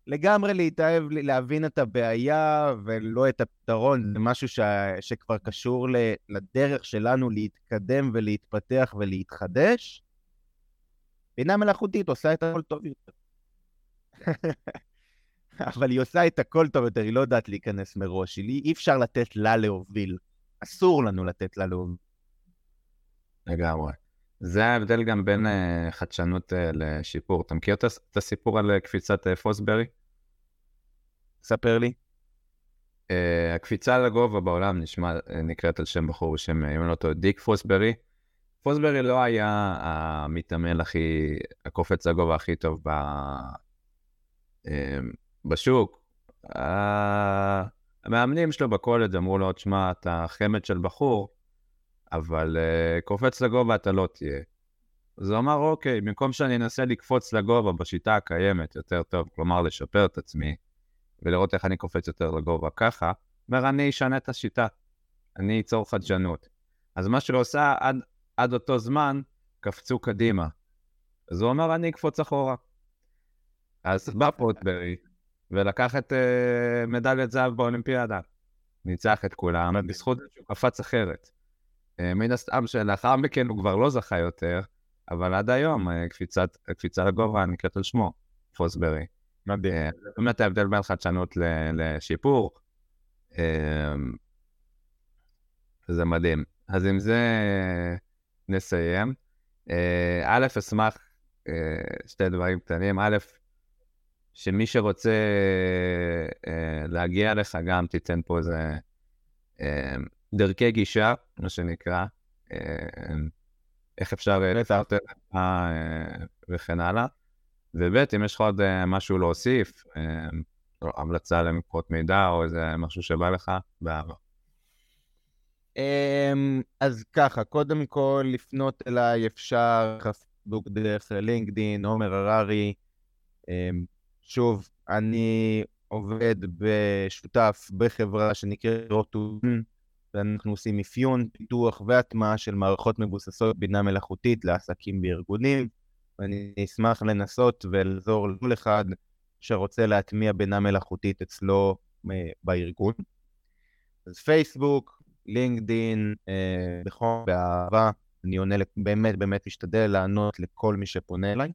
לגמרי להתאהב, להבין את הבעיה ולא את הפתרון, זה משהו ש... שכבר קשור. לדרך שלנו להתקדם ולהתפתח ולהתחדש. בינה מלאכותית עושה את הכל טוב יותר. אבל היא עושה את הכל טוב יותר, היא לא יודעת להיכנס מראש, אי אפשר לתת לה להוביל. אסור לנו לתת לה להוביל. לגמרי. זה ההבדל גם בין uh, חדשנות uh, לשיפור. אתה מכיר את הסיפור על uh, קפיצת uh, פוסברי? ספר לי. Uh, הקפיצה לגובה בעולם נשמע, uh, נקראת על שם בחור בשם, אם לא טועה, דיק פוסברי. פוסברי לא היה המתאמן הכי, הקופץ לגובה הכי טוב ב, uh, בשוק. Uh, המאמנים שלו בקולג' אמרו לו, תשמע, אתה חמד של בחור, אבל uh, קופץ לגובה אתה לא תהיה. אז הוא אמר, אוקיי, במקום שאני אנסה לקפוץ לגובה בשיטה הקיימת יותר טוב, כלומר לשפר את עצמי, ולראות איך אני קופץ יותר לגובה ככה, אומר, אני אשנה את השיטה, אני אצור חדשנות. אז מה שהוא עושה עד, עד אותו זמן, קפצו קדימה. אז הוא אמר, אני אקפוץ אחורה. אז בא פוטברי, ולקח את uh, מדליית זהב באולימפיאדה. ניצח את כולם, בזכות שהוא קפץ אחרת. אה, מן הסתם שלאחר מכן הוא כבר לא זכה יותר, אבל עד היום אה, קפיצת, קפיצה לגובה נקראת על שמו, פוסברי. מדהים. אה, זה באמת ההבדל בין חדשנות לשיפור. זה מדהים. אז עם זה נסיים. א', אשמח שתי דברים קטנים. א', שמי שרוצה להגיע אליך גם תיתן פה איזה דרכי גישה, מה שנקרא, איך אפשר לצרטט וכן הלאה. וב', אם יש לך עוד משהו להוסיף, המלצה למקורות מידע או איזה משהו שבא לך, באהבה. אמ, אז ככה, קודם כל, לפנות אליי אפשר פייסבוק דרך לינקדין, עומר הררי. שוב, אני עובד בשותף בחברה שנקראת רוטון, ואנחנו עושים אפיון, פיתוח והטמעה של מערכות מבוססות בינה מלאכותית לעסקים וארגונים, ואני אשמח לנסות ולעזור לכל אחד שרוצה להטמיע בינה מלאכותית אצלו אה, בארגון. אז פייסבוק, לינקדין, אה, בכל באהבה, אני עונה, באמת באמת משתדל לענות לכל מי שפונה אליי.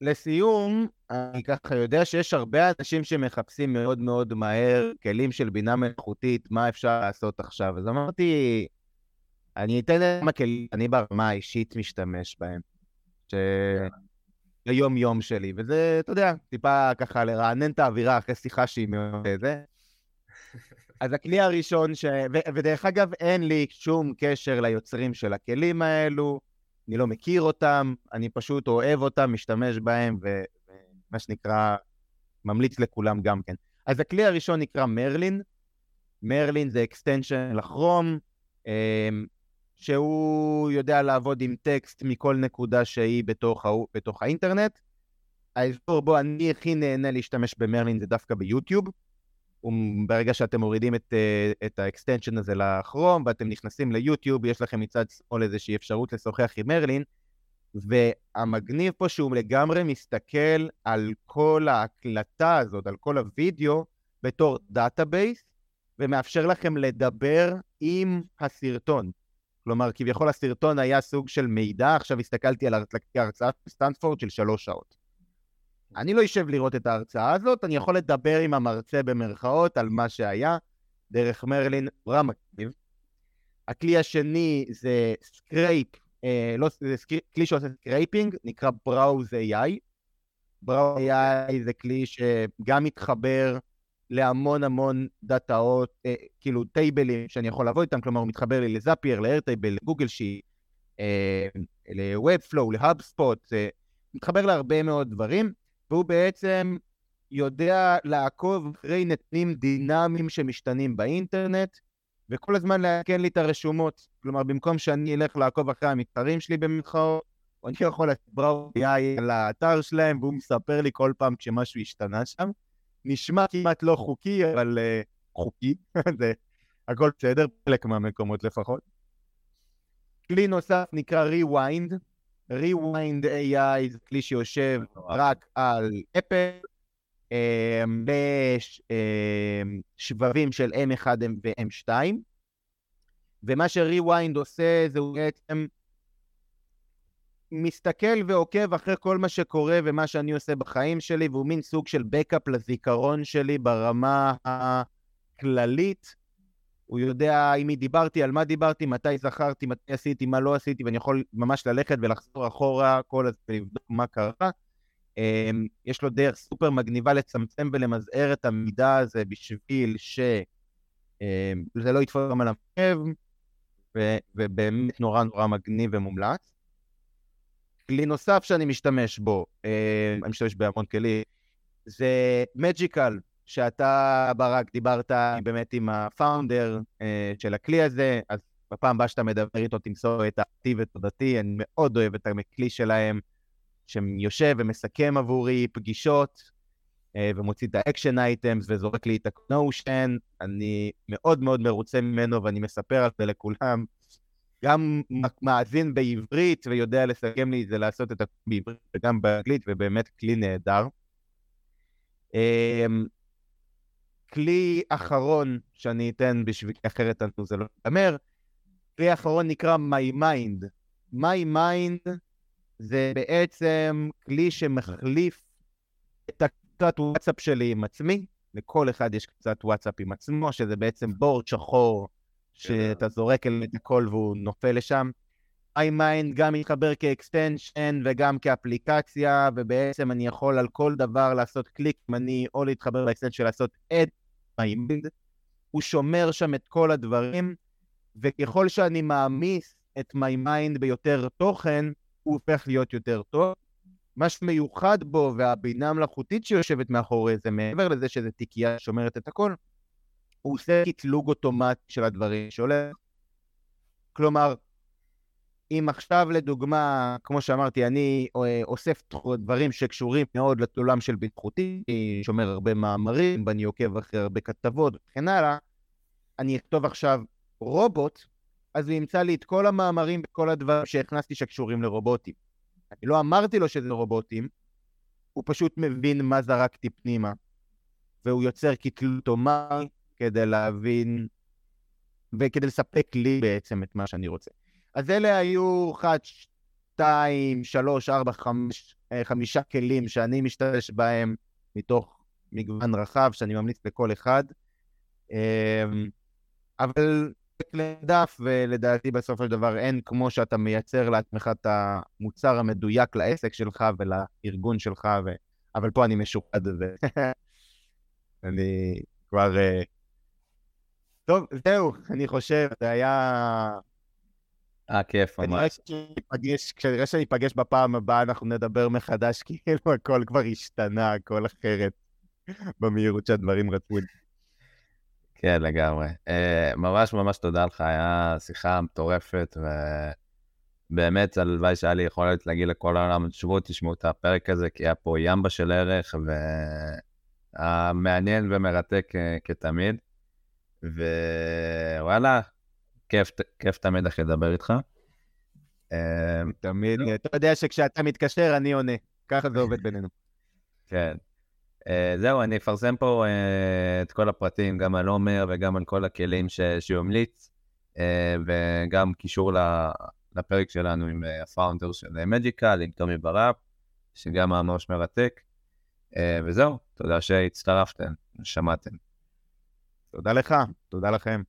ולסיום, אני ככה יודע שיש הרבה אנשים שמחפשים מאוד מאוד מהר כלים של בינה מלאכותית, מה אפשר לעשות עכשיו. אז אמרתי, אני אתן להם הכלים, אני ברמה האישית משתמש בהם. ש... ליום-יום שלי, וזה, אתה יודע, טיפה ככה לרענן את האווירה אחרי שיחה שהיא מאוד זה. אז הכלי הראשון, ש... ו... ודרך אגב, אין לי שום קשר ליוצרים של הכלים האלו, אני לא מכיר אותם, אני פשוט אוהב אותם, משתמש בהם, ומה שנקרא, ממליץ לכולם גם כן. אז הכלי הראשון נקרא מרלין. מרלין זה extension לכרום, אמ, שהוא יודע לעבוד עם טקסט מכל נקודה שהיא בתוך, הא... בתוך האינטרנט. האזור בו אני הכי נהנה להשתמש במרלין זה דווקא ביוטיוב. ברגע שאתם מורידים את, אה, את ה extension הזה לכרום ואתם נכנסים ליוטיוב, יש לכם מצד שמאל איזושהי אפשרות לשוחח עם מרלין, והמגניב פה שהוא לגמרי מסתכל על כל ההקלטה הזאת, על כל הוידאו, בתור database, ומאפשר לכם לדבר עם הסרטון. כלומר, כביכול הסרטון היה סוג של מידע, עכשיו הסתכלתי על הרצאה בסטנפורד של שלוש שעות. אני לא אשב לראות את ההרצאה הזאת, אני יכול לדבר עם המרצה במרכאות על מה שהיה, דרך מרלין, מגניב. הכלי השני זה scrape, אה, לא, זה scra, כלי שעושה scraping, נקרא Browse AI. Browse AI זה כלי שגם מתחבר להמון המון דאטאות, אה, כאילו טייבלים שאני יכול לעבוד איתם, כלומר הוא מתחבר לי לזאפייר, לאיירטייבל, לגוגל שי, אה, ל-Webflow, להאבספוט, אה, מתחבר להרבה מאוד דברים, והוא בעצם יודע לעקוב אחרי נתונים דינמיים שמשתנים באינטרנט, וכל הזמן לעדכן לי את הרשומות. כלומר, במקום שאני אלך לעקוב אחרי המתחרים שלי במתחרות, אני יכול לעשות בראו על האתר שלהם, והוא מספר לי כל פעם כשמשהו השתנה שם. נשמע כמעט לא חוקי, אבל uh, חוקי, זה הכל בסדר, חלק מהמקומות לפחות. כלי נוסף נקרא Rewind. Rewind AI זה כלי שיושב רק על אפל, אמ, בשבבים של M1 ו-M2, ומה ש-Rewind עושה זה הוא בעצם מסתכל ועוקב אחרי כל מה שקורה ומה שאני עושה בחיים שלי, והוא מין סוג של בקאפ לזיכרון שלי ברמה הכללית. הוא יודע עם מי דיברתי, על מה דיברתי, מתי זכרתי, מתי עשיתי, מה לא עשיתי, ואני יכול ממש ללכת ולחזור אחורה כל הזמן ולבדוק מה קרה. אמ, יש לו דרך סופר מגניבה לצמצם ולמזער את המידע הזה בשביל שזה אמ, לא יתפוס גם על המחשב, ובאמת נורא נורא מגניב ומומלץ. כלי נוסף שאני משתמש בו, אה, אני משתמש בהמון כלים, זה מג'יקל, שאתה, ברק, דיברת באמת עם הפאונדר אה, של הכלי הזה, אז בפעם הבאה שאתה מדבר איתו תמסור את האקטיב ותודתי, אני מאוד אוהב את הכלי שלהם, שיושב ומסכם עבורי פגישות, אה, ומוציא את ה action items וזורק לי את ה Notion, אני מאוד מאוד מרוצה ממנו ואני מספר על זה לכולם. גם מאזין בעברית ויודע לסכם לי את זה, לעשות את הכלי בעברית וגם באנגלית, ובאמת כלי נהדר. כלי אחרון שאני אתן בשביל, אחרת זה לא ייאמר, כלי אחרון נקרא My Mind. My Mind זה בעצם כלי שמחליף את הקבוצת וואטסאפ שלי עם עצמי. לכל אחד יש קבוצת וואטסאפ עם עצמו, שזה בעצם board שחור שאתה זורק אליו את הכל והוא נופל לשם. MyMind גם מתחבר כ extension וגם כאפליקציה, ובעצם אני יכול על כל דבר לעשות קליק, אני או להתחבר ל extension לעשות את MyMind, הוא שומר שם את כל הדברים, וככל שאני מעמיס את MyMind ביותר תוכן, הוא הופך להיות יותר טוב. מה שמיוחד בו והבינה המלאכותית שיושבת מאחורי זה, מעבר לזה שזה תיקייה שומרת את הכל, הוא עושה קטלוג אוטומטי של הדברים שהולך. כלומר, אם עכשיו לדוגמה, כמו שאמרתי, אני אה, אוסף דברים שקשורים מאוד לעולם של בטיחותי, אני שומר הרבה מאמרים, ואני עוקב אחרי הרבה כתבות וכן הלאה, אני אכתוב עכשיו רובוט, אז הוא ימצא לי את כל המאמרים וכל הדברים שהכנסתי שקשורים לרובוטים. אני לא אמרתי לו שזה רובוטים, הוא פשוט מבין מה זרקתי פנימה, והוא יוצר קטלות אומה כדי להבין, וכדי לספק לי בעצם את מה שאני רוצה. אז אלה היו 1, 2, 3, 4, 5, חמישה כלים שאני משתמש בהם מתוך מגוון רחב שאני ממליץ לכל אחד. אמ, אבל לדף, ולדעתי בסופו של דבר אין כמו שאתה מייצר לעצמך את המוצר המדויק לעסק שלך ולארגון שלך, ו... אבל פה אני משוחד בזה. אני כבר... אה, טוב, זהו, אני חושב, זה היה... אה, כיף ממש. כנראה שאני אפגש בפעם הבאה, אנחנו נדבר מחדש, כאילו הכל כבר השתנה, הכל אחרת, במהירות שהדברים רצו. כן, לגמרי. Uh, ממש ממש תודה לך, היה שיחה מטורפת, ובאמת הלוואי שהיה לי יכולת להגיד לכל העולם, תשבו, תשמעו את הפרק הזה, כי היה פה ימבה של ערך, ומעניין ומרתק uh, כתמיד. ווואלה, כיף, כיף תמיד איך לדבר איתך. אה, תמיד, אתה יודע שכשאתה מתקשר, אני עונה. ככה זה עובד בינינו. כן. Uh, זהו, אני אפרסם פה uh, את כל הפרטים, גם על עומר וגם על כל הכלים ש... שהוא המליץ, uh, וגם קישור לפרק שלנו עם הפאונדר של מג'יקל, עם טומי ברק, שגם ממש מרתק. וזהו, תודה שהצטרפתם, שמעתם. תודה לך, תודה לכם.